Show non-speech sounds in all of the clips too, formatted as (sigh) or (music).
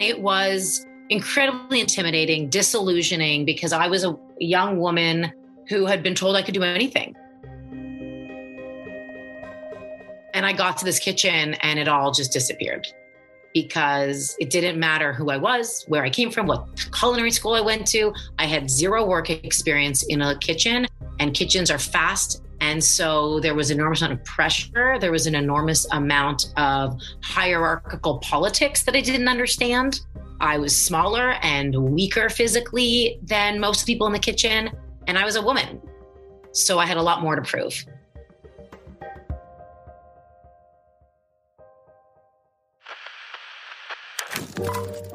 It was incredibly intimidating, disillusioning because I was a young woman who had been told I could do anything. And I got to this kitchen and it all just disappeared because it didn't matter who I was, where I came from, what culinary school I went to. I had zero work experience in a kitchen, and kitchens are fast. And so there was an enormous amount of pressure. There was an enormous amount of hierarchical politics that I didn't understand. I was smaller and weaker physically than most people in the kitchen, and I was a woman. So I had a lot more to prove.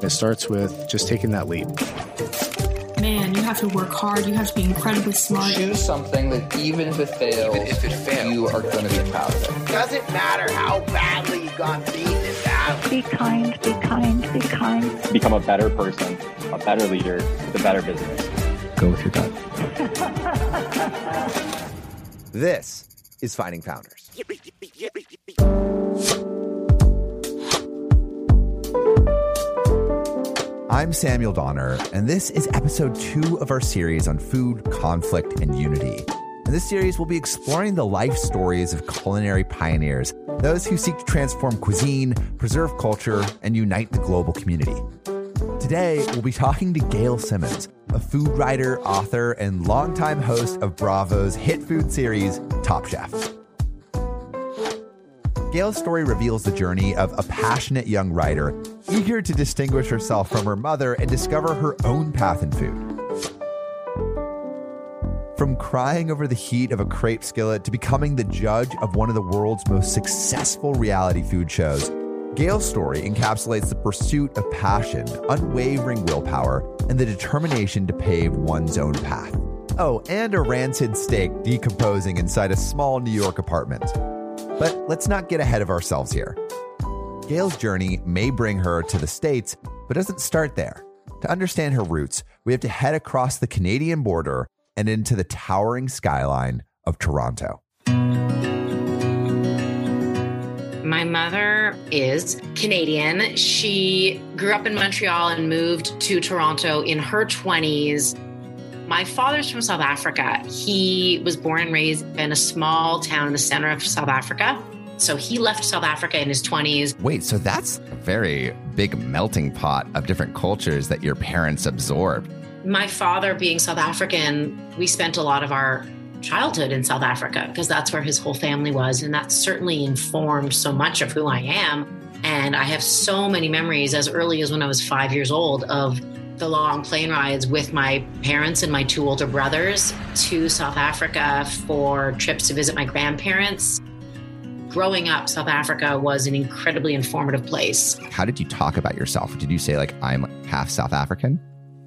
It starts with just taking that leap. Man, you have to work hard. You have to be incredibly smart. Choose something that even if it fails, even if it fails, you are going to be proud of it. Doesn't matter how badly you got beaten in battle. Be kind, be kind, be kind. Become a better person, a better leader, with a better business. Go with your gut. (laughs) this is Finding Founders. (laughs) I'm Samuel Donner, and this is episode two of our series on food, conflict, and unity. In this series, we'll be exploring the life stories of culinary pioneers, those who seek to transform cuisine, preserve culture, and unite the global community. Today, we'll be talking to Gail Simmons, a food writer, author, and longtime host of Bravo's hit food series, Top Chef. Gail's story reveals the journey of a passionate young writer eager to distinguish herself from her mother and discover her own path in food. From crying over the heat of a crepe skillet to becoming the judge of one of the world's most successful reality food shows, Gail's story encapsulates the pursuit of passion, unwavering willpower, and the determination to pave one's own path. Oh, and a rancid steak decomposing inside a small New York apartment. But let's not get ahead of ourselves here. Gail's journey may bring her to the States, but doesn't start there. To understand her roots, we have to head across the Canadian border and into the towering skyline of Toronto. My mother is Canadian. She grew up in Montreal and moved to Toronto in her 20s. My father's from South Africa. He was born and raised in a small town in the center of South Africa. So he left South Africa in his 20s. Wait, so that's a very big melting pot of different cultures that your parents absorbed. My father, being South African, we spent a lot of our childhood in South Africa because that's where his whole family was. And that certainly informed so much of who I am. And I have so many memories as early as when I was five years old of the long plane rides with my parents and my two older brothers to South Africa for trips to visit my grandparents. Growing up, South Africa was an incredibly informative place. How did you talk about yourself? Did you say, like, I'm half South African?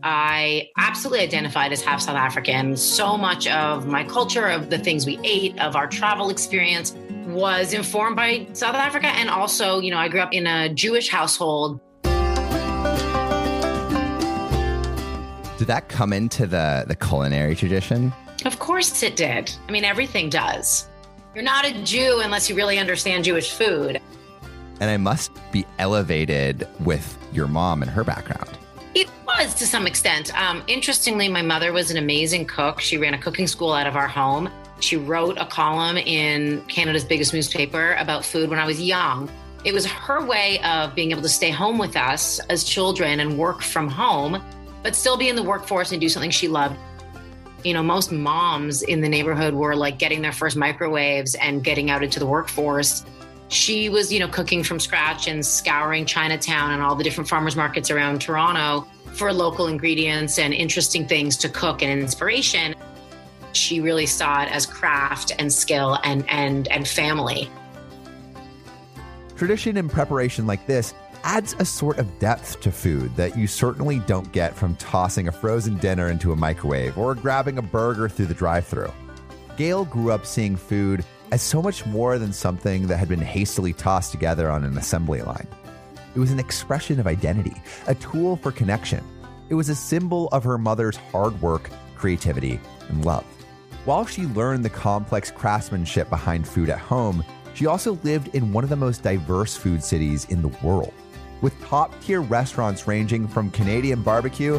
I absolutely identified as half South African. So much of my culture, of the things we ate, of our travel experience was informed by South Africa. And also, you know, I grew up in a Jewish household. Did that come into the, the culinary tradition? Of course it did. I mean, everything does. You're not a Jew unless you really understand Jewish food. And I must be elevated with your mom and her background. It was to some extent. Um, interestingly, my mother was an amazing cook. She ran a cooking school out of our home. She wrote a column in Canada's biggest newspaper about food when I was young. It was her way of being able to stay home with us as children and work from home, but still be in the workforce and do something she loved. You know, most moms in the neighborhood were like getting their first microwaves and getting out into the workforce. She was, you know, cooking from scratch and scouring Chinatown and all the different farmers markets around Toronto for local ingredients and interesting things to cook and inspiration. She really saw it as craft and skill and and and family. Tradition and preparation like this adds a sort of depth to food that you certainly don't get from tossing a frozen dinner into a microwave or grabbing a burger through the drive thru. Gail grew up seeing food as so much more than something that had been hastily tossed together on an assembly line. It was an expression of identity, a tool for connection. It was a symbol of her mother's hard work, creativity, and love. While she learned the complex craftsmanship behind food at home, she also lived in one of the most diverse food cities in the world. With top tier restaurants ranging from Canadian barbecue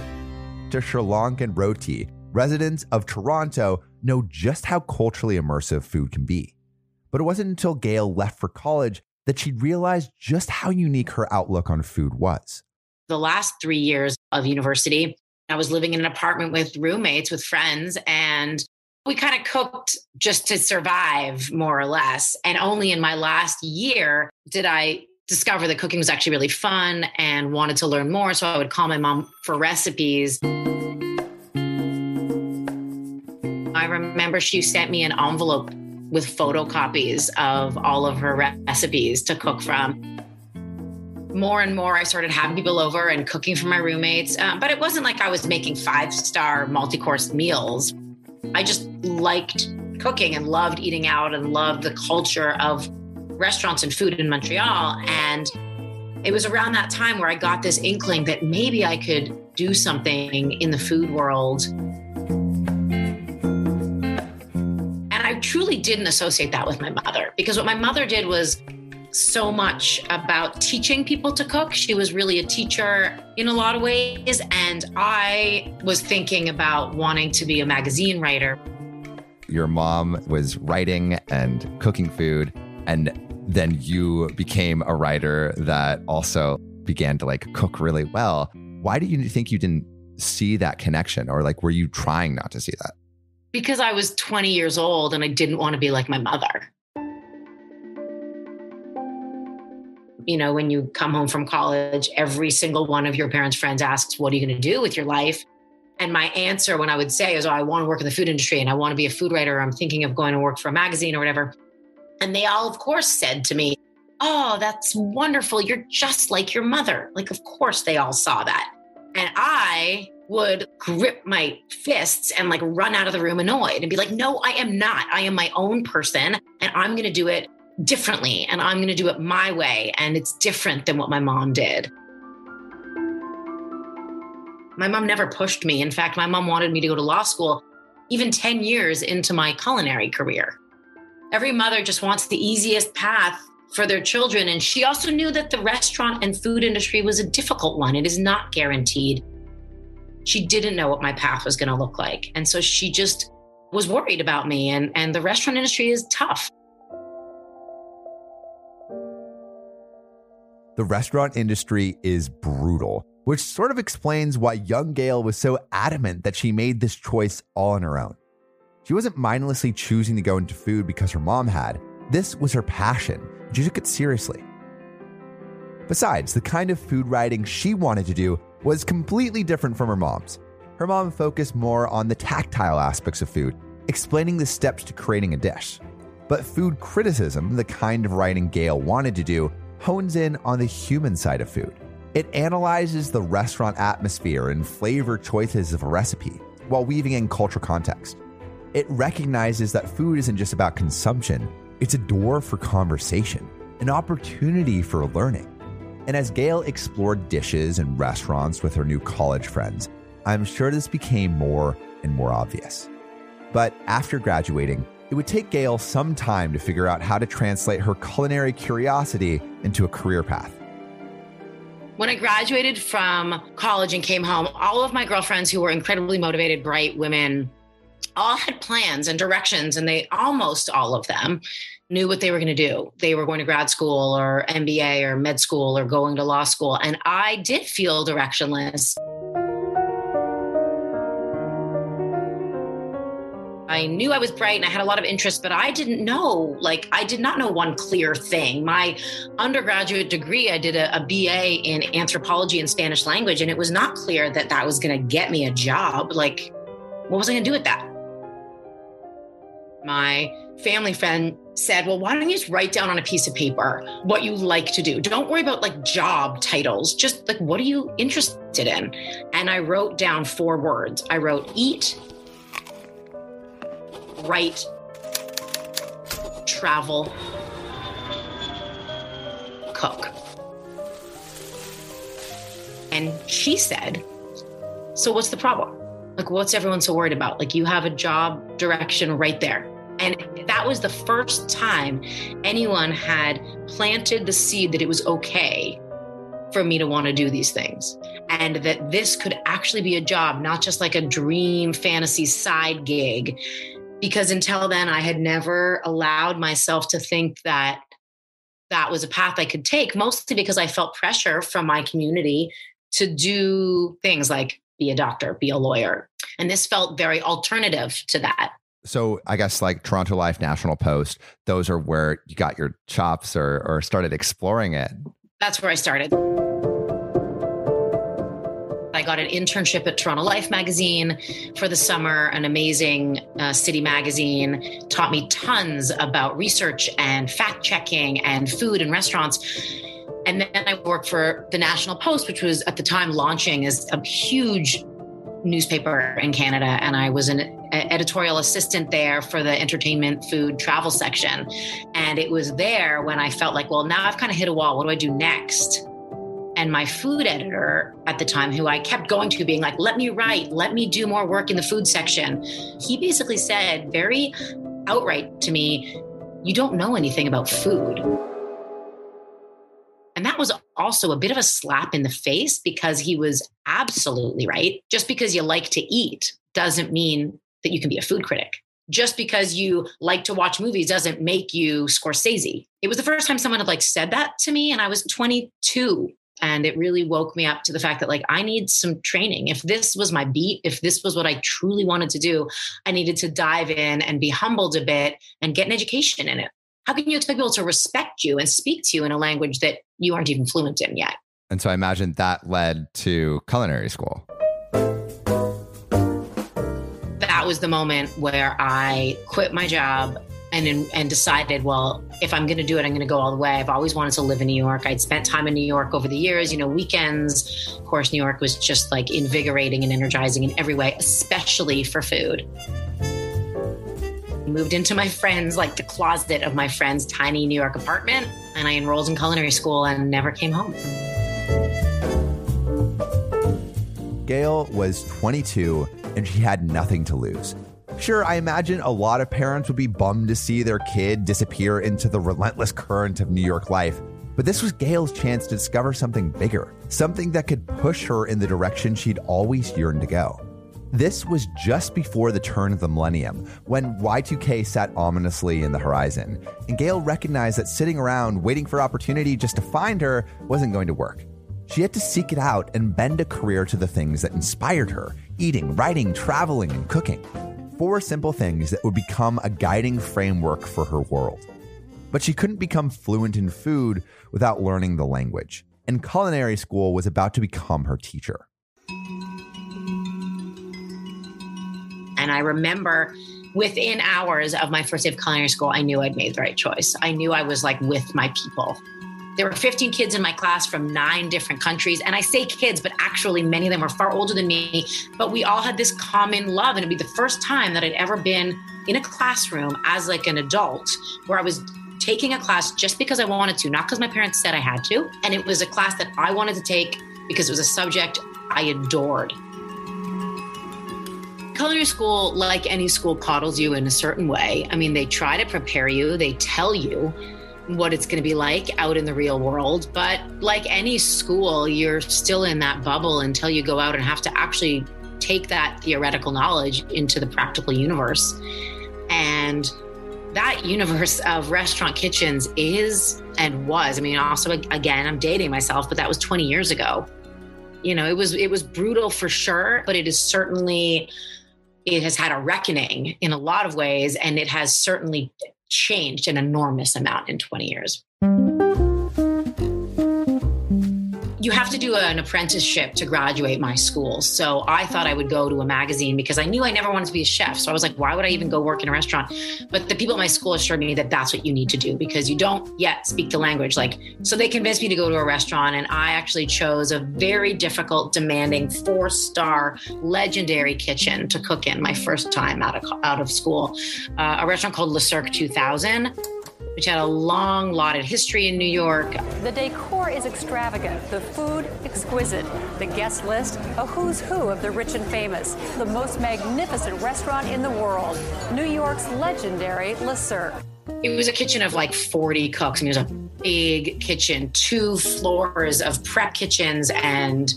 to Sri Lankan roti. Residents of Toronto know just how culturally immersive food can be. But it wasn't until Gail left for college that she realized just how unique her outlook on food was. The last three years of university, I was living in an apartment with roommates, with friends, and we kind of cooked just to survive, more or less. And only in my last year did I discover that cooking was actually really fun and wanted to learn more. So I would call my mom for recipes. I remember she sent me an envelope with photocopies of all of her recipes to cook from. More and more, I started having people over and cooking for my roommates. Uh, but it wasn't like I was making five star multi course meals. I just liked cooking and loved eating out and loved the culture of restaurants and food in Montreal. And it was around that time where I got this inkling that maybe I could do something in the food world. And I truly didn't associate that with my mother because what my mother did was so much about teaching people to cook. She was really a teacher in a lot of ways. And I was thinking about wanting to be a magazine writer. Your mom was writing and cooking food, and then you became a writer that also began to like cook really well. Why do you think you didn't see that connection? Or like, were you trying not to see that? Because I was 20 years old and I didn't want to be like my mother. you know, when you come home from college, every single one of your parents' friends asks, What are you going to do with your life? And my answer when I would say is, Oh, I want to work in the food industry and I want to be a food writer. I'm thinking of going to work for a magazine or whatever. And they all, of course, said to me, Oh, that's wonderful. You're just like your mother. Like, of course, they all saw that. And I would grip my fists and like run out of the room annoyed and be like, No, I am not. I am my own person and I'm going to do it differently and I'm going to do it my way. And it's different than what my mom did. My mom never pushed me. In fact, my mom wanted me to go to law school even 10 years into my culinary career. Every mother just wants the easiest path for their children. And she also knew that the restaurant and food industry was a difficult one, it is not guaranteed. She didn't know what my path was going to look like. And so she just was worried about me. And, and the restaurant industry is tough. The restaurant industry is brutal, which sort of explains why young Gail was so adamant that she made this choice all on her own. She wasn't mindlessly choosing to go into food because her mom had. This was her passion. She took it seriously. Besides, the kind of food writing she wanted to do was completely different from her mom's. Her mom focused more on the tactile aspects of food, explaining the steps to creating a dish. But food criticism, the kind of writing Gail wanted to do, hones in on the human side of food. It analyzes the restaurant atmosphere and flavor choices of a recipe while weaving in cultural context. It recognizes that food isn't just about consumption, it's a door for conversation, an opportunity for learning. And as Gail explored dishes and restaurants with her new college friends, I'm sure this became more and more obvious. But after graduating, it would take Gail some time to figure out how to translate her culinary curiosity into a career path. When I graduated from college and came home, all of my girlfriends who were incredibly motivated, bright women, all had plans and directions, and they almost all of them knew what they were going to do. They were going to grad school or MBA or med school or going to law school. And I did feel directionless. I knew I was bright and I had a lot of interest, but I didn't know, like, I did not know one clear thing. My undergraduate degree, I did a, a BA in anthropology and Spanish language, and it was not clear that that was going to get me a job. Like, what was I going to do with that? My family friend said, Well, why don't you just write down on a piece of paper what you like to do? Don't worry about like job titles, just like what are you interested in? And I wrote down four words I wrote eat, write, travel, cook. And she said, So what's the problem? Like, what's everyone so worried about? Like, you have a job direction right there. And that was the first time anyone had planted the seed that it was okay for me to want to do these things. And that this could actually be a job, not just like a dream fantasy side gig. Because until then, I had never allowed myself to think that that was a path I could take, mostly because I felt pressure from my community to do things like be a doctor, be a lawyer. And this felt very alternative to that. So I guess like Toronto Life, National Post, those are where you got your chops or or started exploring it. That's where I started. I got an internship at Toronto Life magazine for the summer, an amazing uh, city magazine, taught me tons about research and fact checking and food and restaurants. And then I worked for the National Post, which was at the time launching as a huge newspaper in Canada. And I was an editorial assistant there for the entertainment, food, travel section. And it was there when I felt like, well, now I've kind of hit a wall. What do I do next? And my food editor at the time, who I kept going to, being like, let me write, let me do more work in the food section, he basically said very outright to me, you don't know anything about food. And that was also a bit of a slap in the face because he was absolutely right. Just because you like to eat doesn't mean that you can be a food critic. Just because you like to watch movies doesn't make you Scorsese. It was the first time someone had like said that to me, and I was 22. And it really woke me up to the fact that, like, I need some training. If this was my beat, if this was what I truly wanted to do, I needed to dive in and be humbled a bit and get an education in it how can you expect people to respect you and speak to you in a language that you aren't even fluent in yet? And so I imagine that led to culinary school. That was the moment where I quit my job and and decided, well, if I'm going to do it, I'm going to go all the way. I've always wanted to live in New York. I'd spent time in New York over the years, you know, weekends. Of course, New York was just like invigorating and energizing in every way, especially for food moved into my friend's, like the closet of my friend's tiny New York apartment, and I enrolled in culinary school and never came home. Gail was 22 and she had nothing to lose. Sure, I imagine a lot of parents would be bummed to see their kid disappear into the relentless current of New York life. But this was Gail's chance to discover something bigger, something that could push her in the direction she'd always yearned to go. This was just before the turn of the millennium, when Y2K sat ominously in the horizon, and Gail recognized that sitting around waiting for opportunity just to find her wasn't going to work. She had to seek it out and bend a career to the things that inspired her eating, writing, traveling, and cooking. Four simple things that would become a guiding framework for her world. But she couldn't become fluent in food without learning the language, and culinary school was about to become her teacher. And I remember within hours of my first day of culinary school, I knew I'd made the right choice. I knew I was like with my people. There were 15 kids in my class from nine different countries. And I say kids, but actually, many of them were far older than me. But we all had this common love. And it'd be the first time that I'd ever been in a classroom as like an adult where I was taking a class just because I wanted to, not because my parents said I had to. And it was a class that I wanted to take because it was a subject I adored. Culinary school, like any school, coddles you in a certain way. I mean, they try to prepare you, they tell you what it's going to be like out in the real world. But like any school, you're still in that bubble until you go out and have to actually take that theoretical knowledge into the practical universe. And that universe of restaurant kitchens is and was, I mean, also, again, I'm dating myself, but that was 20 years ago. You know, it was it was brutal for sure, but it is certainly it has had a reckoning in a lot of ways, and it has certainly changed an enormous amount in 20 years you have to do an apprenticeship to graduate my school. So I thought I would go to a magazine because I knew I never wanted to be a chef. So I was like, why would I even go work in a restaurant? But the people at my school assured me that that's what you need to do because you don't yet speak the language. Like, so they convinced me to go to a restaurant, and I actually chose a very difficult, demanding four star, legendary kitchen to cook in my first time out of out of school, uh, a restaurant called Le Cirque 2000 which had a long lauded history in New York. The decor is extravagant, the food exquisite, the guest list a who's who of the rich and famous, the most magnificent restaurant in the world, New York's legendary Le Cirque. It was a kitchen of like 40 cooks. I mean, it was a big kitchen, two floors of prep kitchens. And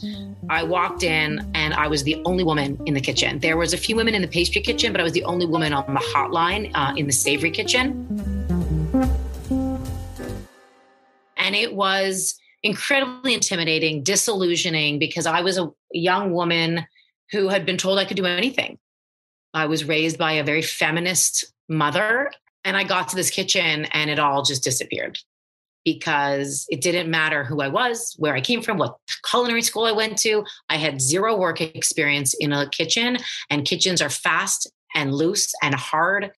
I walked in and I was the only woman in the kitchen. There was a few women in the pastry kitchen, but I was the only woman on the hotline uh, in the savory kitchen. And it was incredibly intimidating, disillusioning because I was a young woman who had been told I could do anything. I was raised by a very feminist mother and I got to this kitchen and it all just disappeared because it didn't matter who I was, where I came from, what culinary school I went to. I had zero work experience in a kitchen, and kitchens are fast and loose and hard.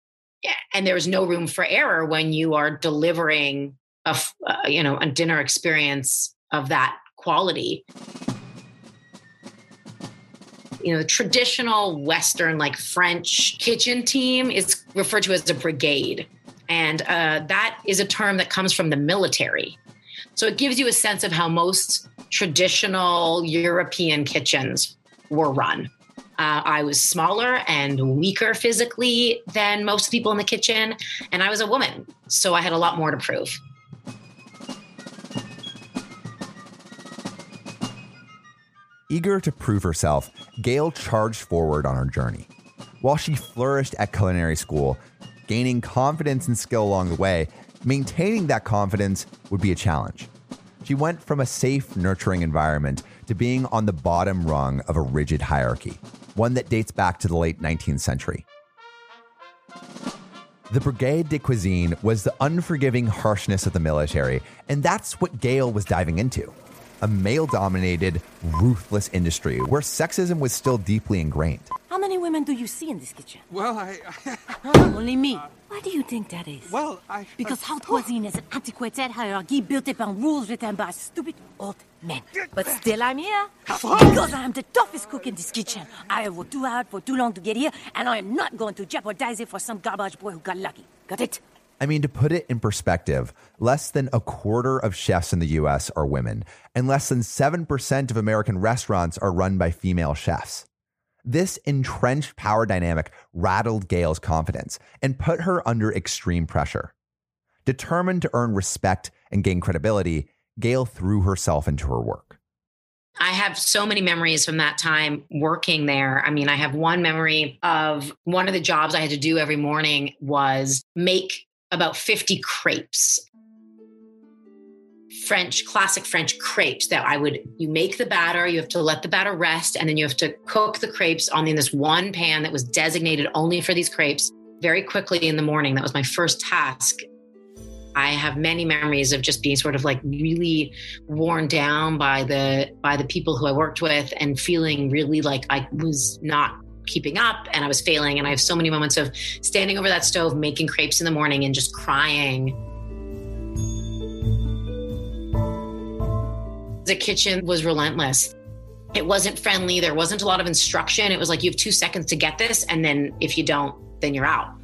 And there's no room for error when you are delivering a, uh, you know, a dinner experience of that quality you know, the traditional Western, like French kitchen team is referred to as a brigade. And uh, that is a term that comes from the military. So it gives you a sense of how most traditional European kitchens were run. Uh, I was smaller and weaker physically than most people in the kitchen, and I was a woman. So I had a lot more to prove. Eager to prove herself, Gail charged forward on her journey. While she flourished at culinary school, gaining confidence and skill along the way, maintaining that confidence would be a challenge. She went from a safe, nurturing environment to being on the bottom rung of a rigid hierarchy, one that dates back to the late 19th century. The Brigade de Cuisine was the unforgiving harshness of the military, and that's what Gail was diving into a male dominated, ruthless industry where sexism was still deeply ingrained. How many women do you see in this kitchen? Well, I. (laughs) Only me. Why do you think that is? Well, I. Because haute cuisine is an antiquated hierarchy built upon rules written by stupid old men. But still, I'm here. Because I am the toughest cook in this kitchen. I have worked too hard for too long to get here, and I am not going to jeopardize it for some garbage boy who got lucky. Got it? I mean, to put it in perspective, less than a quarter of chefs in the US are women, and less than 7% of American restaurants are run by female chefs. This entrenched power dynamic rattled Gail's confidence and put her under extreme pressure. Determined to earn respect and gain credibility, Gail threw herself into her work. I have so many memories from that time working there. I mean, I have one memory of one of the jobs I had to do every morning was make about 50 crepes. French, classic French crepes that I would, you make the batter, you have to let the batter rest, and then you have to cook the crepes on in this one pan that was designated only for these crepes very quickly in the morning. That was my first task. I have many memories of just being sort of like really worn down by the by the people who I worked with and feeling really like I was not keeping up and I was failing. And I have so many moments of standing over that stove, making crepes in the morning and just crying. The kitchen was relentless. It wasn't friendly. There wasn't a lot of instruction. It was like, you have two seconds to get this. And then if you don't, then you're out.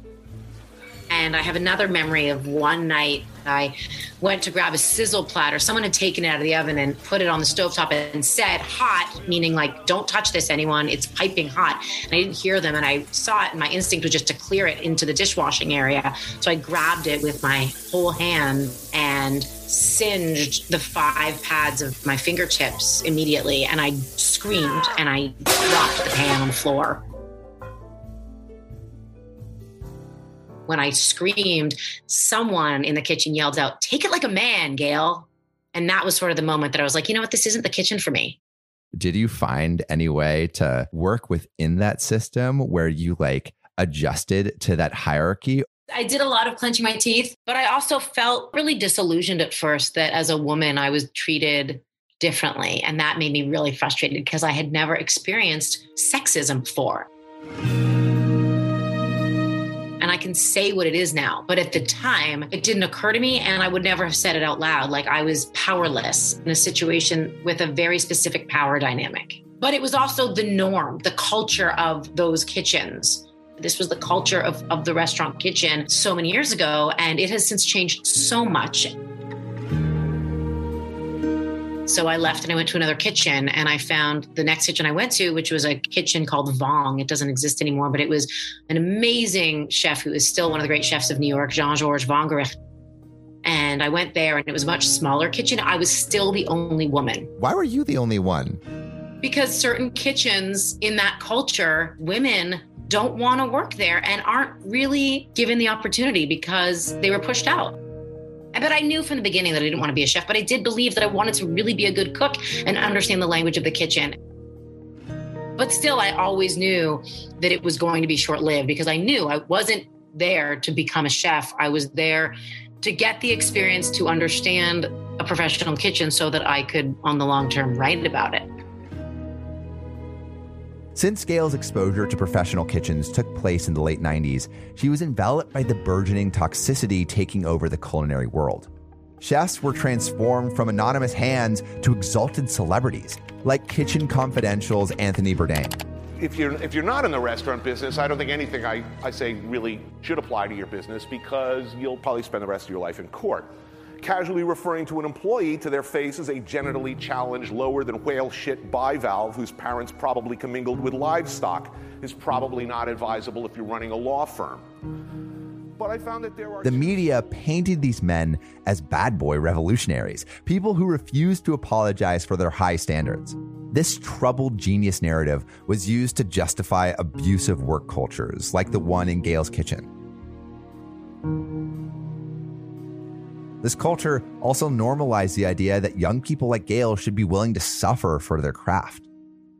And I have another memory of one night I went to grab a sizzle platter. Someone had taken it out of the oven and put it on the stovetop and said hot, meaning like, don't touch this, anyone. It's piping hot. And I didn't hear them. And I saw it, and my instinct was just to clear it into the dishwashing area. So I grabbed it with my whole hand and singed the five pads of my fingertips immediately. And I screamed and I dropped the pan on the floor. When I screamed, someone in the kitchen yelled out, Take it like a man, Gail. And that was sort of the moment that I was like, you know what? This isn't the kitchen for me. Did you find any way to work within that system where you like adjusted to that hierarchy? I did a lot of clenching my teeth, but I also felt really disillusioned at first that as a woman, I was treated differently. And that made me really frustrated because I had never experienced sexism before I can say what it is now. But at the time, it didn't occur to me, and I would never have said it out loud. Like I was powerless in a situation with a very specific power dynamic. But it was also the norm, the culture of those kitchens This was the culture of, of the restaurant kitchen so many years ago, and it has since changed so much. So I left and I went to another kitchen and I found the next kitchen I went to, which was a kitchen called Vong. It doesn't exist anymore, but it was an amazing chef who is still one of the great chefs of New York, Jean Georges Vongerichten. And I went there and it was a much smaller kitchen. I was still the only woman. Why were you the only one? Because certain kitchens in that culture, women don't want to work there and aren't really given the opportunity because they were pushed out. But I knew from the beginning that I didn't want to be a chef, but I did believe that I wanted to really be a good cook and understand the language of the kitchen. But still, I always knew that it was going to be short lived because I knew I wasn't there to become a chef. I was there to get the experience to understand a professional kitchen so that I could, on the long term, write about it. Since Gail's exposure to professional kitchens took place in the late 90s, she was enveloped by the burgeoning toxicity taking over the culinary world. Chefs were transformed from anonymous hands to exalted celebrities, like Kitchen Confidential's Anthony Bourdain. If you're, if you're not in the restaurant business, I don't think anything I, I say really should apply to your business because you'll probably spend the rest of your life in court casually referring to an employee to their face as a genitally challenged, lower than whale shit bivalve whose parents probably commingled with livestock is probably not advisable if you're running a law firm. But I found that there are. The media painted these men as bad boy revolutionaries, people who refused to apologize for their high standards. This troubled genius narrative was used to justify abusive work cultures like the one in Gail's kitchen. This culture also normalized the idea that young people like Gail should be willing to suffer for their craft.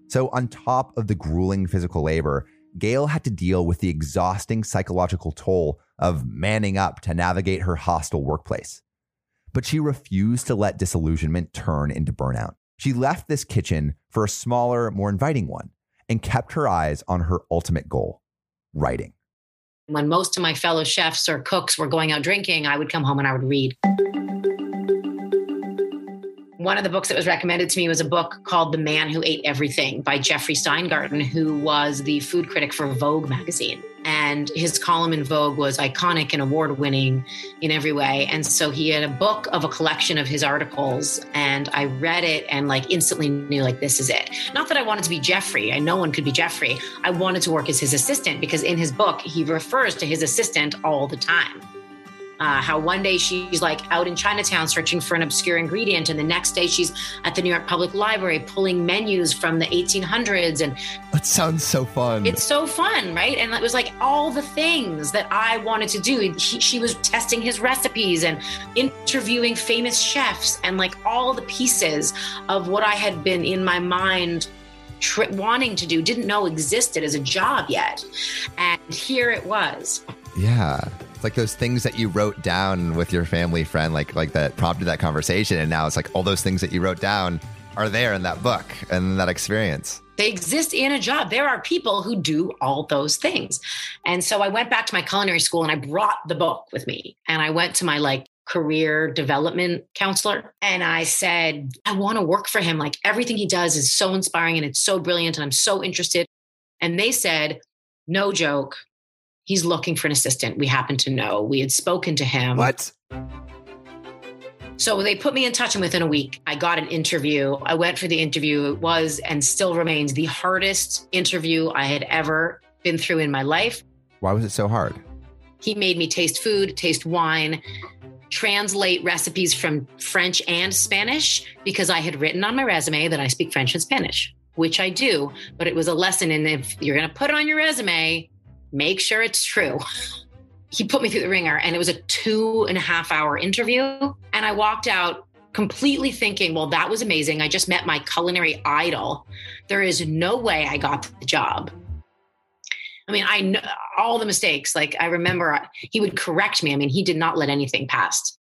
So, on top of the grueling physical labor, Gail had to deal with the exhausting psychological toll of manning up to navigate her hostile workplace. But she refused to let disillusionment turn into burnout. She left this kitchen for a smaller, more inviting one and kept her eyes on her ultimate goal writing. When most of my fellow chefs or cooks were going out drinking, I would come home and I would read. One of the books that was recommended to me was a book called The Man Who Ate Everything by Jeffrey Steingarten, who was the food critic for Vogue magazine. And his column in Vogue was iconic and award winning in every way. And so he had a book of a collection of his articles. And I read it and like instantly knew like this is it. Not that I wanted to be Jeffrey. I no one could be Jeffrey. I wanted to work as his assistant because in his book he refers to his assistant all the time. Uh, how one day she's like out in Chinatown searching for an obscure ingredient, and the next day she's at the New York Public Library pulling menus from the 1800s. And that sounds so fun. It's so fun, right? And it was like all the things that I wanted to do. He, she was testing his recipes and interviewing famous chefs, and like all the pieces of what I had been in my mind tri- wanting to do, didn't know existed as a job yet. And here it was. Yeah. It's like those things that you wrote down with your family friend, like like that prompted that conversation, and now it's like all those things that you wrote down are there in that book and that experience. They exist in a job. There are people who do all those things. And so I went back to my culinary school and I brought the book with me. And I went to my like career development counselor and I said, I want to work for him. Like everything he does is so inspiring and it's so brilliant and I'm so interested. And they said, no joke, he's looking for an assistant. We happen to know. We had spoken to him. What? So they put me in touch, and within a week, I got an interview. I went for the interview. It was and still remains the hardest interview I had ever been through in my life. Why was it so hard? He made me taste food, taste wine, translate recipes from French and Spanish because I had written on my resume that I speak French and Spanish, which I do. But it was a lesson in if you're going to put it on your resume, make sure it's true. (laughs) he put me through the wringer and it was a two and a half hour interview. And I walked out completely thinking, well, that was amazing. I just met my culinary idol. There is no way I got the job. I mean, I know all the mistakes. Like, I remember he would correct me. I mean, he did not let anything pass.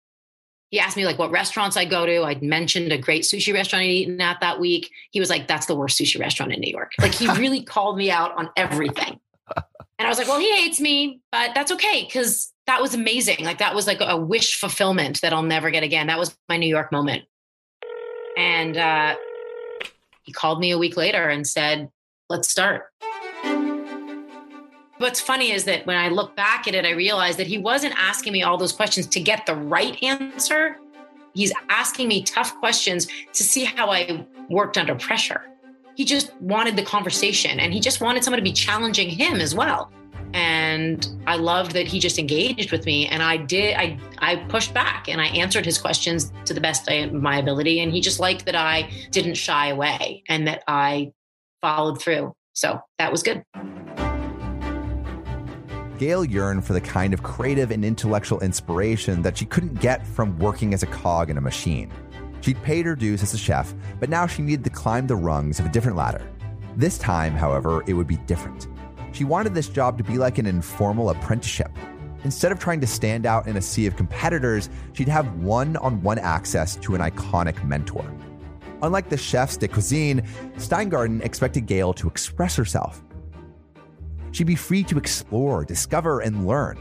He asked me, like, what restaurants I go to. I'd mentioned a great sushi restaurant I'd eaten at that week. He was like, that's the worst sushi restaurant in New York. Like, he really (laughs) called me out on everything. And I was like, well, he hates me, but that's okay because that was amazing. Like that was like a wish fulfillment that I'll never get again. That was my New York moment. And uh, he called me a week later and said, let's start. What's funny is that when I look back at it, I realize that he wasn't asking me all those questions to get the right answer. He's asking me tough questions to see how I worked under pressure. He just wanted the conversation and he just wanted someone to be challenging him as well. And I loved that he just engaged with me and I did I I pushed back and I answered his questions to the best of my ability and he just liked that I didn't shy away and that I followed through. So that was good. Gail yearned for the kind of creative and intellectual inspiration that she couldn't get from working as a cog in a machine. She'd paid her dues as a chef, but now she needed to climb the rungs of a different ladder. This time, however, it would be different. She wanted this job to be like an informal apprenticeship. Instead of trying to stand out in a sea of competitors, she'd have one on one access to an iconic mentor. Unlike the chefs de cuisine, Steingarten expected Gail to express herself, She'd be free to explore, discover, and learn.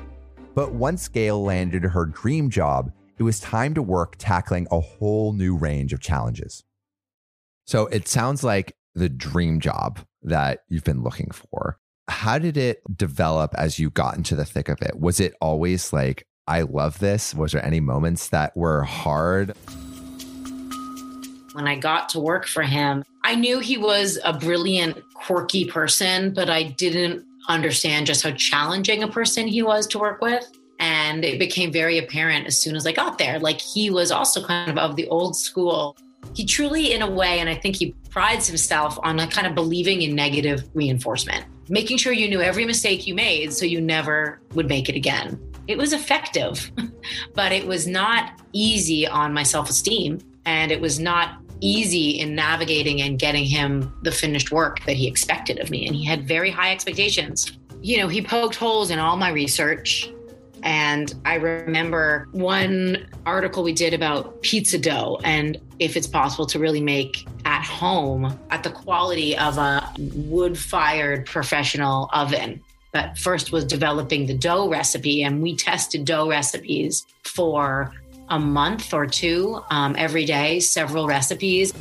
But once Gail landed her dream job, it was time to work tackling a whole new range of challenges. So it sounds like the dream job that you've been looking for. How did it develop as you got into the thick of it? Was it always like, I love this? Was there any moments that were hard? When I got to work for him, I knew he was a brilliant, quirky person, but I didn't understand just how challenging a person he was to work with. And it became very apparent as soon as I got there. Like he was also kind of of the old school. He truly, in a way, and I think he prides himself on a kind of believing in negative reinforcement, making sure you knew every mistake you made so you never would make it again. It was effective, (laughs) but it was not easy on my self esteem. And it was not easy in navigating and getting him the finished work that he expected of me. And he had very high expectations. You know, he poked holes in all my research. And I remember one article we did about pizza dough and if it's possible to really make at home at the quality of a wood fired professional oven. But first was developing the dough recipe, and we tested dough recipes for a month or two um, every day, several recipes.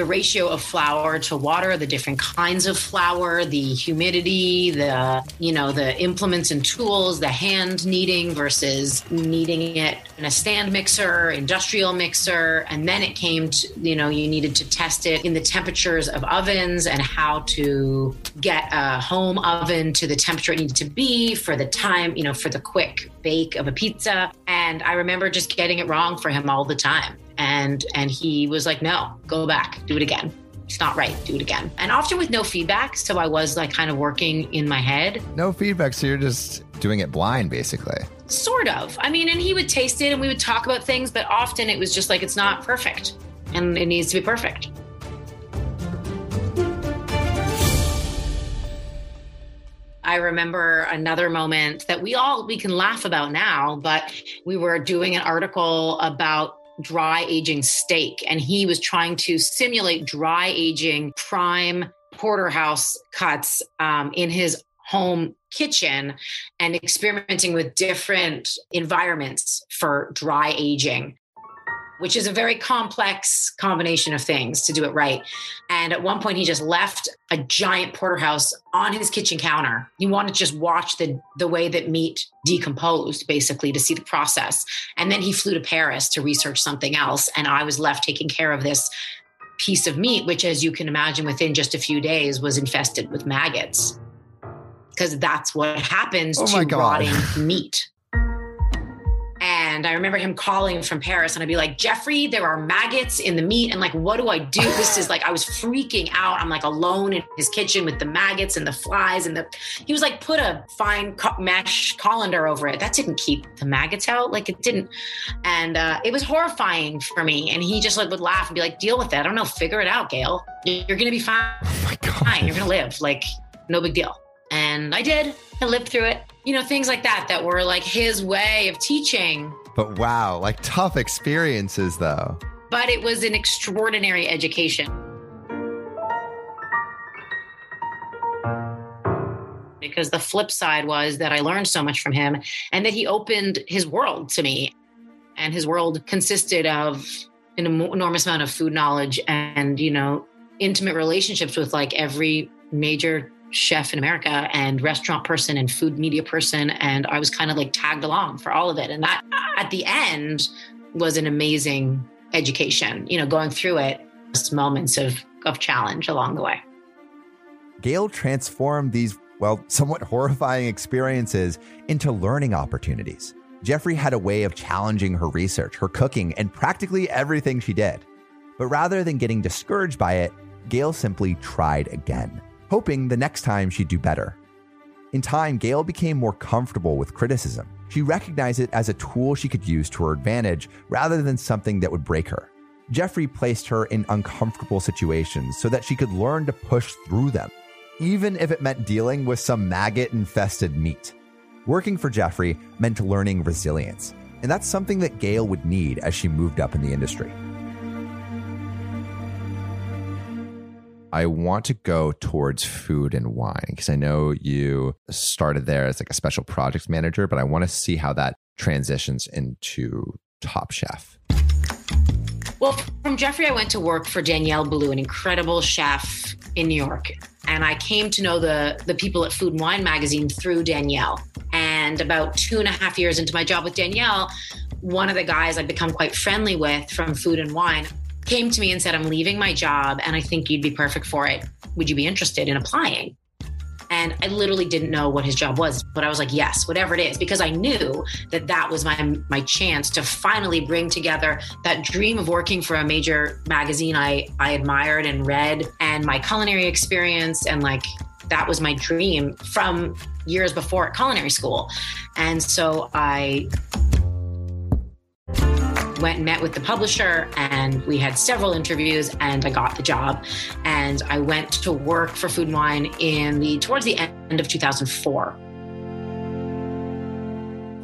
The ratio of flour to water, the different kinds of flour, the humidity, the you know the implements and tools, the hand kneading versus kneading it in a stand mixer, industrial mixer, and then it came to you know you needed to test it in the temperatures of ovens and how to get a home oven to the temperature it needed to be for the time you know for the quick bake of a pizza. And I remember just getting it wrong for him all the time. And and he was like, no, go back, do it again. It's not right, do it again. And often with no feedback. So I was like kind of working in my head. No feedback. So you're just doing it blind, basically. Sort of. I mean, and he would taste it and we would talk about things, but often it was just like, it's not perfect and it needs to be perfect. I remember another moment that we all we can laugh about now, but we were doing an article about dry aging steak and he was trying to simulate dry aging prime porterhouse cuts um, in his home kitchen and experimenting with different environments for dry aging which is a very complex combination of things to do it right. And at one point, he just left a giant porterhouse on his kitchen counter. He wanted to just watch the, the way that meat decomposed, basically, to see the process. And then he flew to Paris to research something else. And I was left taking care of this piece of meat, which, as you can imagine, within just a few days was infested with maggots. Because that's what happens oh to rotting meat. And I remember him calling from Paris and I'd be like, Jeffrey, there are maggots in the meat. And like, what do I do? This is like, I was freaking out. I'm like alone in his kitchen with the maggots and the flies. And the, he was like, put a fine co- mesh colander over it. That didn't keep the maggots out. Like it didn't. And uh, it was horrifying for me. And he just like would laugh and be like, deal with it. I don't know. Figure it out, Gail. You're going to be fine. Oh my God. Fine. You're going to live. Like, no big deal. And I did. I lived through it. You know, things like that, that were like his way of teaching. But wow, like tough experiences though. But it was an extraordinary education. Because the flip side was that I learned so much from him and that he opened his world to me. And his world consisted of an enormous amount of food knowledge and, you know, intimate relationships with like every major chef in America and restaurant person and food media person. And I was kind of like tagged along for all of it. And that at the end was an amazing education, you know, going through it, just moments of, of challenge along the way. Gail transformed these, well, somewhat horrifying experiences into learning opportunities. Jeffrey had a way of challenging her research, her cooking, and practically everything she did. But rather than getting discouraged by it, Gail simply tried again, hoping the next time she'd do better. In time, Gail became more comfortable with criticism. She recognized it as a tool she could use to her advantage rather than something that would break her. Jeffrey placed her in uncomfortable situations so that she could learn to push through them, even if it meant dealing with some maggot infested meat. Working for Jeffrey meant learning resilience, and that's something that Gail would need as she moved up in the industry. I want to go towards food and wine because I know you started there as like a special projects manager, but I want to see how that transitions into Top Chef. Well, from Jeffrey, I went to work for Daniel Boulud, an incredible chef in New York. And I came to know the, the people at Food and Wine magazine through Daniel. And about two and a half years into my job with Daniel, one of the guys I've become quite friendly with from Food and Wine came to me and said, I'm leaving my job and I think you'd be perfect for it. Would you be interested in applying? And I literally didn't know what his job was, but I was like, yes, whatever it is, because I knew that that was my my chance to finally bring together that dream of working for a major magazine I I admired and read, and my culinary experience, and like that was my dream from years before at culinary school. And so I went and met with the publisher and we had several interviews and I got the job and I went to work for Food and Wine in the towards the end of 2004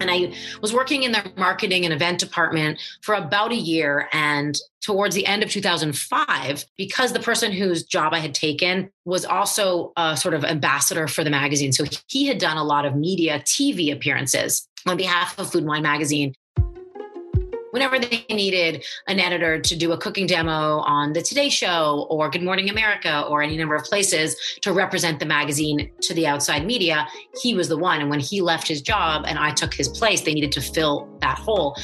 and I was working in their marketing and event department for about a year. And towards the end of 2005, because the person whose job I had taken was also a sort of ambassador for the magazine. So he had done a lot of media TV appearances on behalf of Food and Wine magazine whenever they needed an editor to do a cooking demo on the Today Show or Good Morning America or any number of places to represent the magazine to the outside media, he was the one. And when he left his job and I took his place, they needed to fill that hole.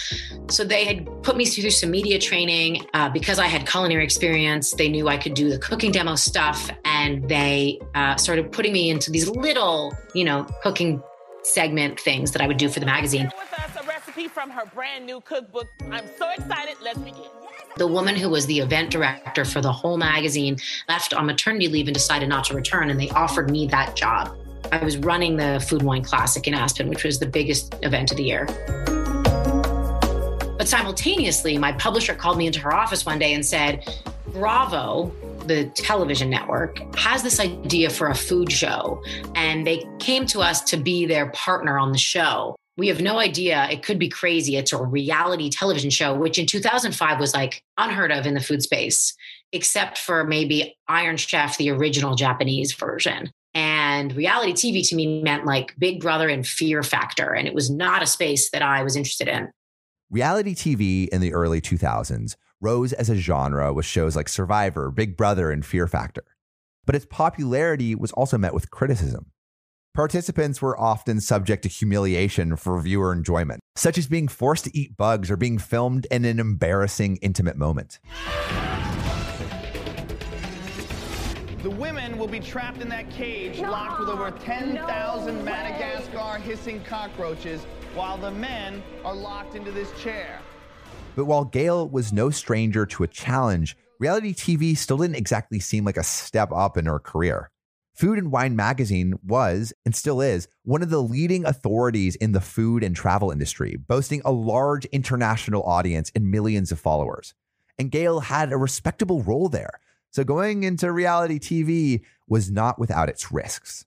So they had put me through some media training uh, because I had culinary experience. They knew I could do the cooking demo stuff, and they uh, started putting me into these little, you know, cooking segment things that I would do for the magazine recipe from her brand new cookbook. I'm so excited. Let's begin. The woman who was the event director for the whole magazine left on maternity leave and decided not to return, and they offered me that job. I was running the Food Wine Classic in Aspen, which was the biggest event of the year. But simultaneously, my publisher called me into her office one day and said, Bravo, the television network, has this idea for a food show. And they came to us to be their partner on the show we have no idea. It could be crazy. It's a reality television show, which in 2005 was like unheard of in the food space, except for maybe Iron Chef, the original Japanese version. And reality TV to me meant like Big Brother and Fear Factor. And it was not a space that I was interested in. Reality TV in the early 2000s rose as a genre with shows like Survivor, Big Brother, and Fear Factor. But its popularity was also met with criticism. Participants were often subject to humiliation for viewer enjoyment, such as being forced to eat bugs or being filmed in an embarrassing intimate moment. The women will be trapped in that cage, no, locked with over 10,000 no Madagascar hissing cockroaches, while the men are locked into this chair. But while Gail was no stranger to a challenge, reality TV still didn't exactly seem like a step up in her career. Food and Wine magazine was and still is one of the leading authorities in the food and travel industry, boasting a large international audience and millions of followers. And Gail had a respectable role there. So going into reality TV was not without its risks.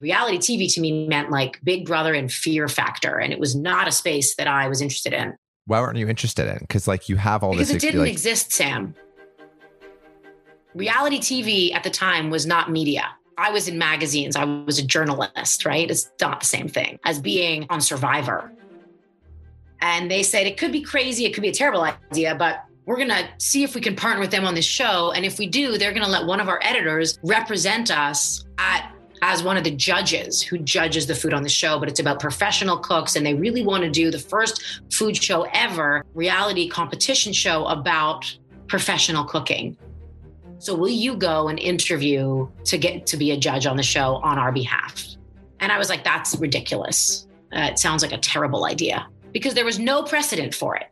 Reality TV to me meant like Big Brother and Fear Factor, and it was not a space that I was interested in. Why weren't you interested in? Because like you have all because this. Because it didn't like- exist, Sam. Reality TV at the time was not media. I was in magazines, I was a journalist, right? It's not the same thing as being on Survivor. And they said it could be crazy, it could be a terrible idea, but we're going to see if we can partner with them on this show. And if we do, they're going to let one of our editors represent us at as one of the judges who judges the food on the show, but it's about professional cooks. And they really want to do the first food show ever, reality competition show about professional cooking. So, will you go and interview to get to be a judge on the show on our behalf? And I was like, that's ridiculous. Uh, it sounds like a terrible idea because there was no precedent for it.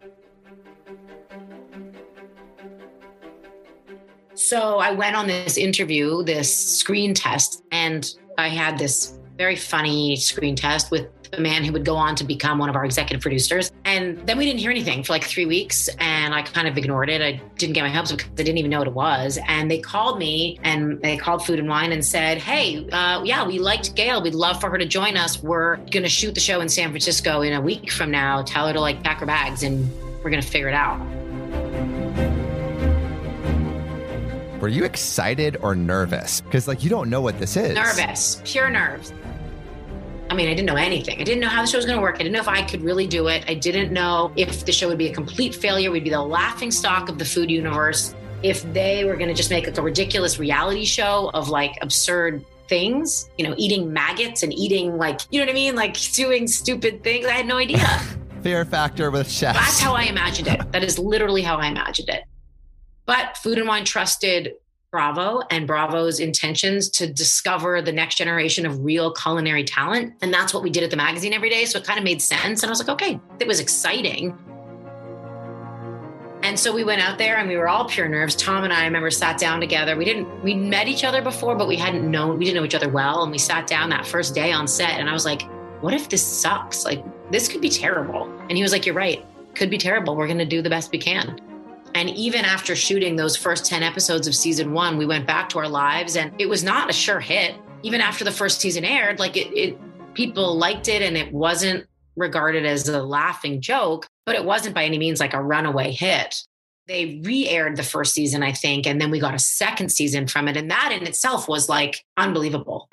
So I went on this interview, this screen test, and I had this very funny screen test with a man who would go on to become one of our executive producers. And then we didn't hear anything for like three weeks, and I kind of ignored it. I didn't get my hopes up because I didn't even know what it was. And they called me and they called Food and Wine and said, Hey, uh, yeah, we liked Gail. We'd love for her to join us. We're going to shoot the show in San Francisco in a week from now. Tell her to like pack her bags and we're going to figure it out. Were you excited or nervous? Because like you don't know what this is. Nervous, pure nerves. I mean, I didn't know anything. I didn't know how the show was going to work. I didn't know if I could really do it. I didn't know if the show would be a complete failure. We'd be the laughing stock of the food universe. If they were going to just make like a ridiculous reality show of like absurd things, you know, eating maggots and eating like, you know what I mean? Like doing stupid things. I had no idea. (laughs) Fear factor with chefs. That's how I imagined it. That is literally how I imagined it. But Food and Wine trusted Bravo and Bravo's intentions to discover the next generation of real culinary talent. And that's what we did at the magazine every day. So it kind of made sense. And I was like, okay, it was exciting. And so we went out there and we were all pure nerves. Tom and I, I remember sat down together. We didn't, we met each other before, but we hadn't known, we didn't know each other well. And we sat down that first day on set and I was like, what if this sucks? Like, this could be terrible. And he was like, you're right. Could be terrible. We're going to do the best we can. And even after shooting those first 10 episodes of season one, we went back to our lives and it was not a sure hit. Even after the first season aired, like it, it people liked it and it wasn't regarded as a laughing joke, but it wasn't by any means like a runaway hit. They re aired the first season, I think, and then we got a second season from it. And that in itself was like unbelievable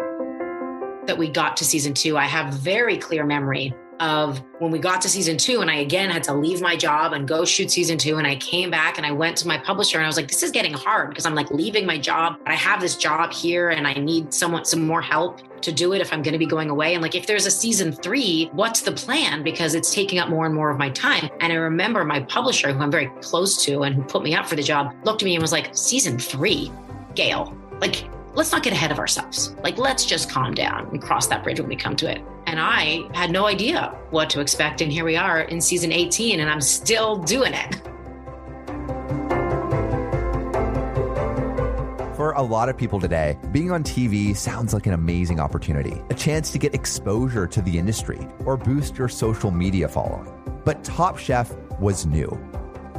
that we got to season two. I have very clear memory of when we got to season two and I again had to leave my job and go shoot season two. And I came back and I went to my publisher and I was like, this is getting hard because I'm like leaving my job. but I have this job here and I need someone, some more help to do it if I'm going to be going away. And like, if there's a season three, what's the plan? Because it's taking up more and more of my time. And I remember my publisher, who I'm very close to and who put me up for the job, looked at me and was like, season three, Gail, like, let's not get ahead of ourselves. Like, let's just calm down and cross that bridge when we come to it. And I had no idea what to expect. And here we are in season 18, and I'm still doing it. For a lot of people today, being on TV sounds like an amazing opportunity, a chance to get exposure to the industry or boost your social media following. But Top Chef was new,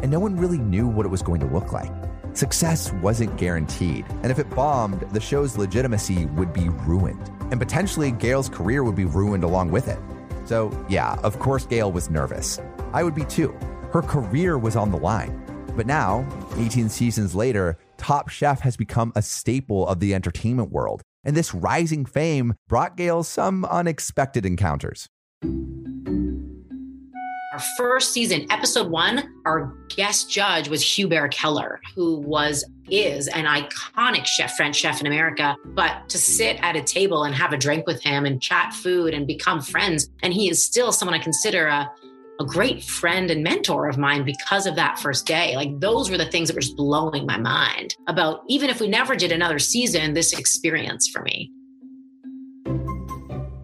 and no one really knew what it was going to look like. Success wasn't guaranteed, and if it bombed, the show's legitimacy would be ruined, and potentially Gail's career would be ruined along with it. So, yeah, of course, Gail was nervous. I would be too. Her career was on the line. But now, 18 seasons later, Top Chef has become a staple of the entertainment world, and this rising fame brought Gail some unexpected encounters our first season, episode one, our guest judge was Hubert Keller, who was is an iconic chef, French chef in America. But to sit at a table and have a drink with him and chat food and become friends, and he is still someone I consider a a great friend and mentor of mine because of that first day. Like those were the things that were just blowing my mind about even if we never did another season, this experience for me.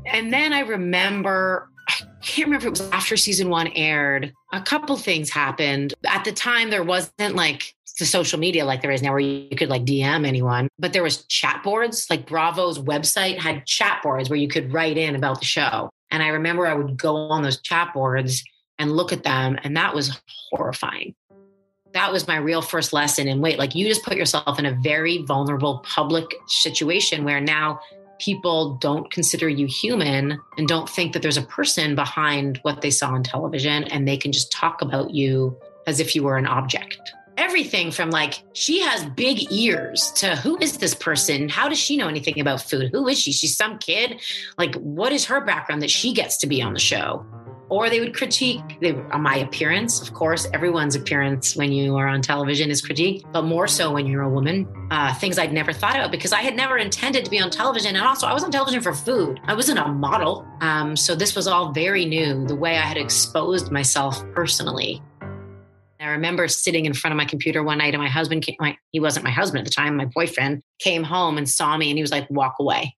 And then I remember I can't remember if it was after season one aired. A couple things happened. At the time, there wasn't like the social media like there is now where you could like DM anyone, but there was chat boards. Like Bravo's website had chat boards where you could write in about the show. And I remember I would go on those chat boards and look at them, and that was horrifying. That was my real first lesson in wait, like you just put yourself in a very vulnerable public situation where now people don't consider you human and don't think that there's a person behind what they saw on television and they can just talk about you as if you were an object. Everything from like, she has big ears to who is this person? How does she know anything about food? Who is she? She's some kid. Like, what is her background that she gets to be on the show? Or they would critique my appearance. Of course, everyone's appearance when you are on television is critiqued, but more so when you're a woman. Uh, things I'd never thought about because I had never intended to be on television. And also, I was on television for food. I wasn't a model. Um, so this was all very new, the way I had exposed myself personally. I remember sitting in front of my computer one night and my husband came, my, he wasn't my husband at the time, my boyfriend came home and saw me and he was like, walk away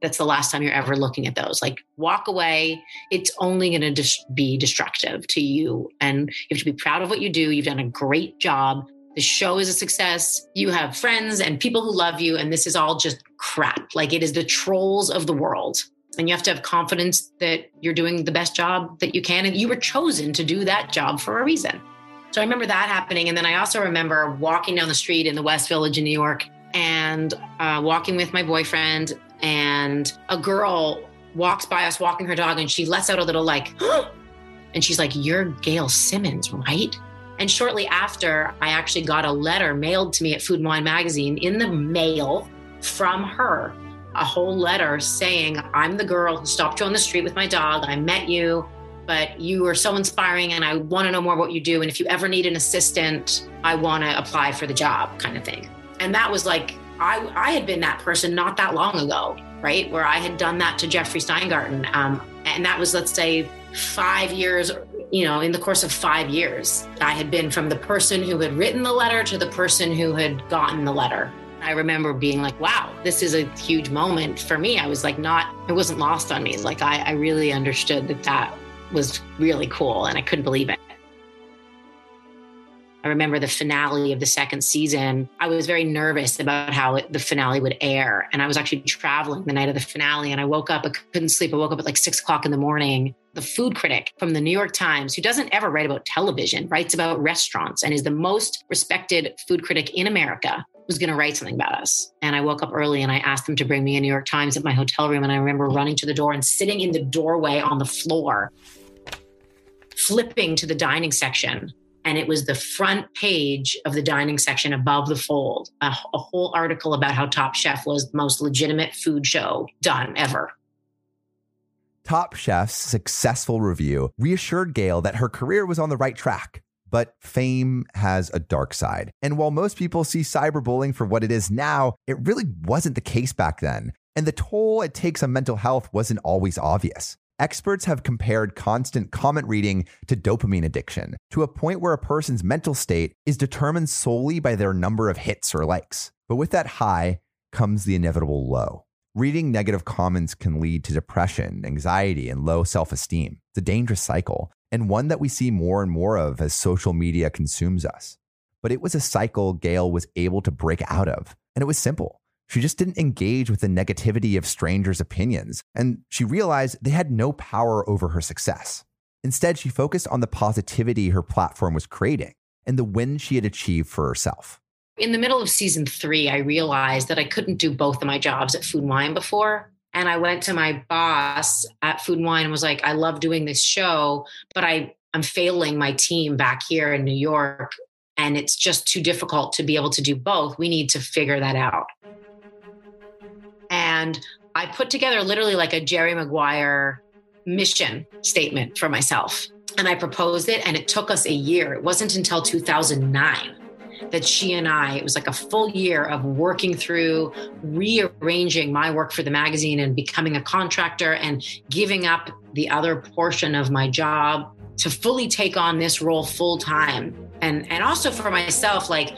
that's the last time you're ever looking at those. Like, walk away. It's only going to dis- be destructive to you. And you have to be proud of what you do. You've done a great job. The show is a success. You have friends and people who love you. And this is all just crap. Like, it is the trolls of the world. And you have to have confidence that you're doing the best job that you can. And you were chosen to do that job for a reason. So I remember that happening. And then I also remember walking down the street in the West Village in New York and uh, walking with my boyfriend and a girl walks by us walking her dog and she lets out a little like (gasps) and she's like you're gail simmons right? And shortly after i actually got a letter mailed to me at food and wine magazine in the mail from her a whole letter saying i'm the girl who stopped you on the street with my dog. I met you but you are so inspiring and i want to know more what you do. And if you ever need an assistant i want to apply for the job kind of thing. And that was like I, I had been that person not that long ago, right? Where I had done that to Jeffrey Steingarten. Um, and that was, let's say, five years, you know, in the course of five years, I had been from the person who had written the letter to the person who had gotten the letter. I remember being like, wow, this is a huge moment for me. I was like, not, it wasn't lost on me. Like, I, I really understood that that was really cool and I couldn't believe it. I remember the finale of the second season. I was very nervous about how it, the finale would air. And I was actually traveling the night of the finale and I woke up, I couldn't sleep. I woke up at like six o'clock in the morning. The food critic from the New York Times, who doesn't ever write about television, writes about restaurants and is the most respected food critic in America, was going to write something about us. And I woke up early and I asked them to bring me a New York Times at my hotel room. And I remember running to the door and sitting in the doorway on the floor, flipping to the dining section and it was the front page of the dining section above the fold a, a, whole article about how top chef was the most legitimate food show done ever top chef's successful review reassured gail that her career was on the right track but fame has a dark side. And while most people see cyberbullying for what it is now, it really wasn't the case back then. And the toll it takes on mental health wasn't always obvious. Experts have compared constant comment reading to dopamine addiction, to a point where a person's mental state is determined solely by their number of hits or likes. But with that high comes the inevitable low. Reading negative comments can lead to depression, anxiety, and low self esteem. It's a dangerous cycle, and one that we see more and more of as social media consumes us. But it was a cycle Gail was able to break out of, and it was simple. She just didn't engage with the negativity of strangers' opinions, and she realized they had no power over her success. Instead, she focused on the positivity her platform was creating and the win she had achieved for herself. In the middle of season three, I realized that I couldn't do both of my jobs at Food and Wine before. And I went to my boss at Food and Wine and was like, I love doing this show, but I, I'm failing my team back here in New York. And it's just too difficult to be able to do both. We need to figure that out. And I put together literally like a Jerry Maguire mission statement for myself. And I proposed it, and it took us a year. It wasn't until 2009 that she and I, it was like a full year of working through rearranging my work for the magazine and becoming a contractor and giving up the other portion of my job to fully take on this role full time. And, and also for myself, like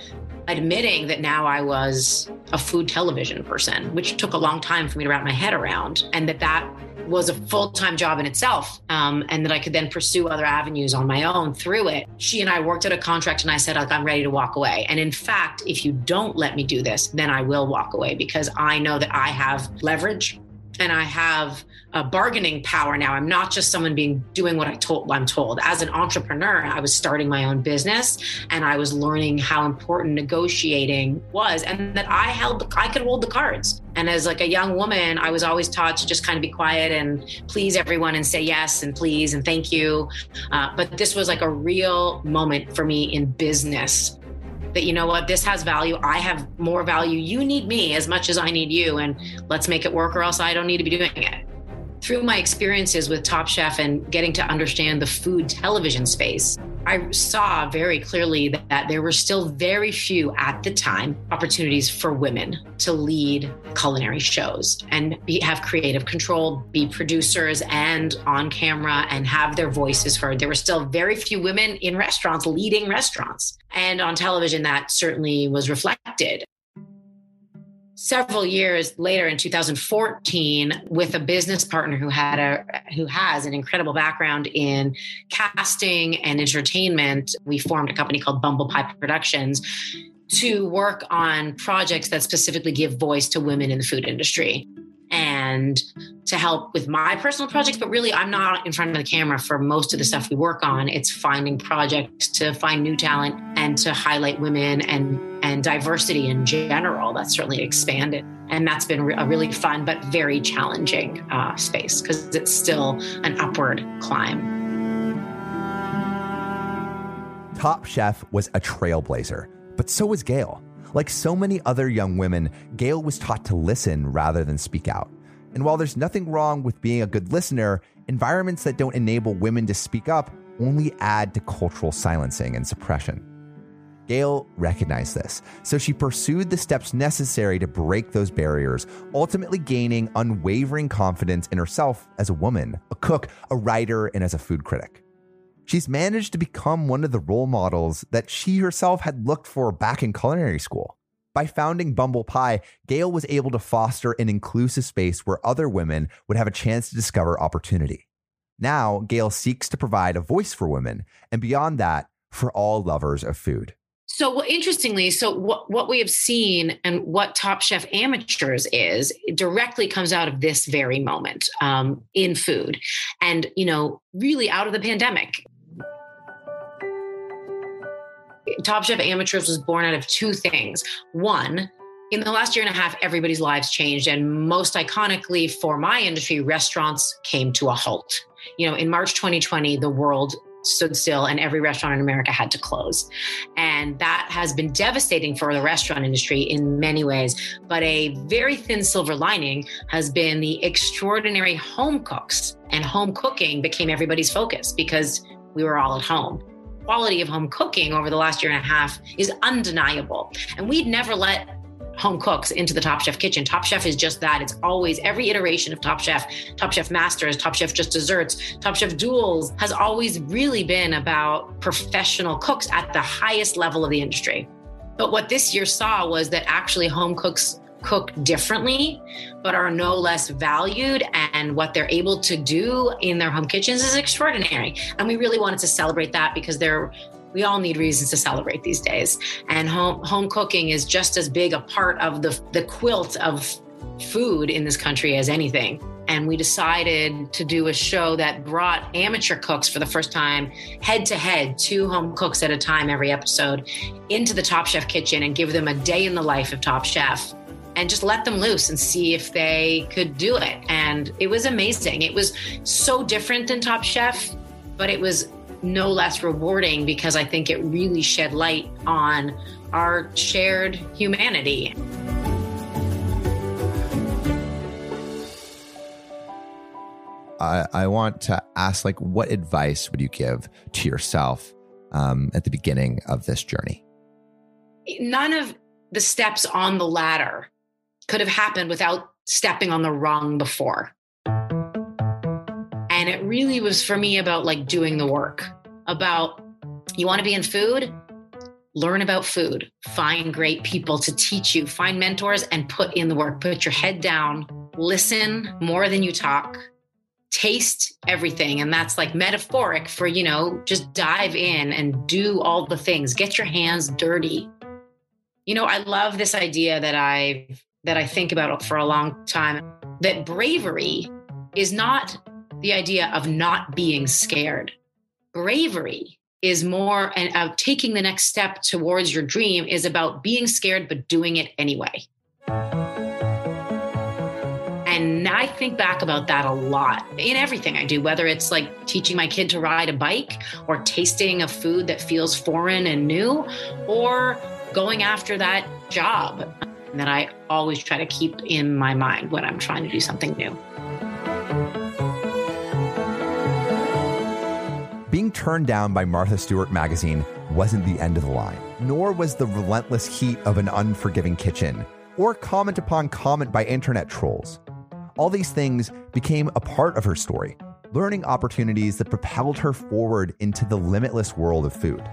admitting that now I was a food television person, which took a long time for me to wrap my head around, and that that was a full time job in itself, um, and that I could then pursue other avenues on my own through it. She and I worked out a contract, and I said, I'm ready to walk away. And in fact, if you don't let me do this, then I will walk away because I know that I have leverage and I have a bargaining power now. I'm not just someone being doing what I told I'm told. As an entrepreneur, I was starting my own business and I was learning how important negotiating was and that I held I could hold the cards. And as like a young woman, I was always taught to just kind of be quiet and please everyone and say yes and please and thank you. Uh, but this was like a real moment for me in business that you know what this has value i have more value you need me as much as i need you and let's make it work or else i don't need to be doing it through my experiences with Top Chef and getting to understand the food television space, I saw very clearly that there were still very few at the time opportunities for women to lead culinary shows and be, have creative control, be producers and on camera and have their voices heard. There were still very few women in restaurants leading restaurants. And on television, that certainly was reflected several years later in 2014 with a business partner who had a who has an incredible background in casting and entertainment we formed a company called bumble pie productions to work on projects that specifically give voice to women in the food industry and to help with my personal projects but really i'm not in front of the camera for most of the stuff we work on. It's finding projects to find new talent and to highlight women and and diversity in general that's certainly expanded and that's been a really fun but very challenging uh, space because it's still an upward climb top chef was a trailblazer but so was gail like so many other young women, Gail was taught to listen rather than speak out. And while there's nothing wrong with being a good listener, environments that don't enable women to speak up only add to cultural silencing and suppression. Gail recognized this, so she pursued the steps necessary to break those barriers, ultimately gaining unwavering confidence in herself as a woman, a cook, a writer, and as a food critic. She's managed to become one of the role models that she herself had looked for back in culinary school. By founding Bumble Pie, Gail was able to foster an inclusive space where other women would have a chance to discover opportunity. Now, Gail seeks to provide a voice for women, and beyond that, for all lovers of food. So, well, interestingly, so what, what we have seen and what Top Chef Amateurs is directly comes out of this very moment um, in food. And, you know, really out of the pandemic. Top Chef Amateurs was born out of two things. One, in the last year and a half, everybody's lives changed. And most iconically for my industry, restaurants came to a halt. You know, in March 2020, the world stood still and every restaurant in America had to close. And that has been devastating for the restaurant industry in many ways. But a very thin silver lining has been the extraordinary home cooks, and home cooking became everybody's focus because we were all at home quality of home cooking over the last year and a half is undeniable. And we'd never let home cooks into the Top Chef kitchen. Top Chef is just that. It's always every iteration of Top Chef, Top Chef Masters, Top Chef Just Desserts, Top Chef Duels has always really been about professional cooks at the highest level of the industry. But what this year saw was that actually home cooks cook differently, but are no less valued. And what they're able to do in their home kitchens is extraordinary. And we really wanted to celebrate that because they're we all need reasons to celebrate these days. And home home cooking is just as big a part of the the quilt of food in this country as anything. And we decided to do a show that brought amateur cooks for the first time head to head, two home cooks at a time every episode, into the Top Chef kitchen and give them a day in the life of Top Chef and just let them loose and see if they could do it. And it was amazing. It was so different than Top Chef, but it was no less rewarding because I think it really shed light on our shared humanity. I, I want to ask, like, what advice would you give to yourself um, at the beginning of this journey? None of the steps on the ladder could have happened without stepping on the rung before. And it really was for me about like doing the work, about you want to be in food, learn about food, find great people to teach you, find mentors and put in the work. Put your head down, listen more than you talk, taste everything. And that's like metaphoric for, you know, just dive in and do all the things, get your hands dirty. You know, I love this idea that I've that I think about for a long time that bravery is not the idea of not being scared. Bravery is more and uh, taking the next step towards your dream is about being scared but doing it anyway. And I think back about that a lot in everything I do, whether it's like teaching my kid to ride a bike or tasting a food that feels foreign and new or going after that job that I always try to keep in my mind when I'm trying to do something new. Being turned down by Martha Stewart magazine wasn't the end of the line, nor was the relentless heat of an unforgiving kitchen, or comment upon comment by internet trolls. All these things became a part of her story, learning opportunities that propelled her forward into the limitless world of food.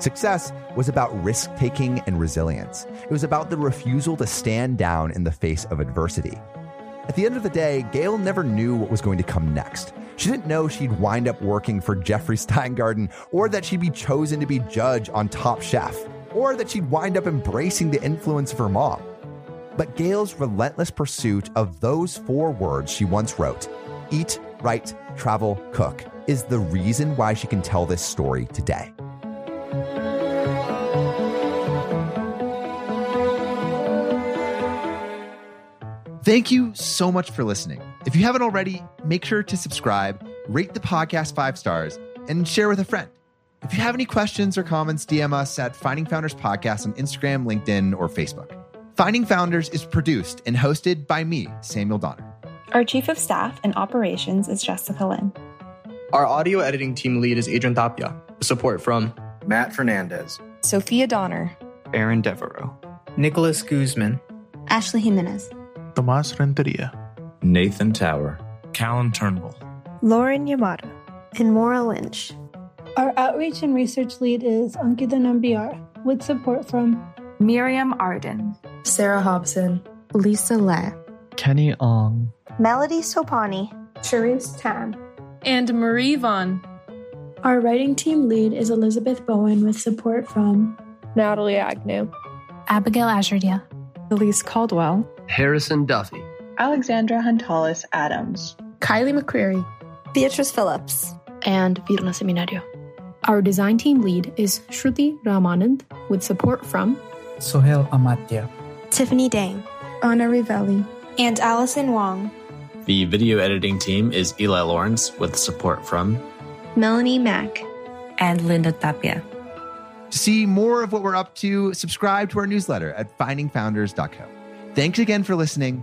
Success was about risk taking and resilience. It was about the refusal to stand down in the face of adversity. At the end of the day, Gail never knew what was going to come next. She didn't know she'd wind up working for Jeffrey Steingarten, or that she'd be chosen to be judge on Top Chef, or that she'd wind up embracing the influence of her mom. But Gail's relentless pursuit of those four words she once wrote eat, write, travel, cook is the reason why she can tell this story today. Thank you so much for listening. If you haven't already, make sure to subscribe, rate the podcast five stars, and share with a friend. If you have any questions or comments, DM us at Finding Founders Podcast on Instagram, LinkedIn, or Facebook. Finding Founders is produced and hosted by me, Samuel Donner. Our Chief of Staff and Operations is Jessica Lynn. Our audio editing team lead is Adrian Tapia. Support from Matt Fernandez, Sophia Donner, Aaron Devereaux, Nicholas Guzman, Ashley Jimenez, Tomas Renteria, Nathan Tower, Callan Turnbull, Lauren Yamada, and Maura Lynch. Our outreach and research lead is Ankita Nambiar, with support from Miriam Arden, Sarah Hobson, Lisa Le, Kenny Ong, Melody Sopani, Cherise Tan, and Marie Vaughn. Our writing team lead is Elizabeth Bowen with support from Natalie Agnew, Abigail Azurdia, Elise Caldwell, Harrison Duffy, Alexandra Huntalis Adams, Kylie McCreary, Beatrice Phillips, and Virna Seminario. Our design team lead is Shruti Ramanand with support from Sohail Amatya, Tiffany Dang, Anna Rivelli, and Allison Wong. The video editing team is Eli Lawrence with support from Melanie Mack and Linda Tapia. To see more of what we're up to, subscribe to our newsletter at findingfounders.co. Thanks again for listening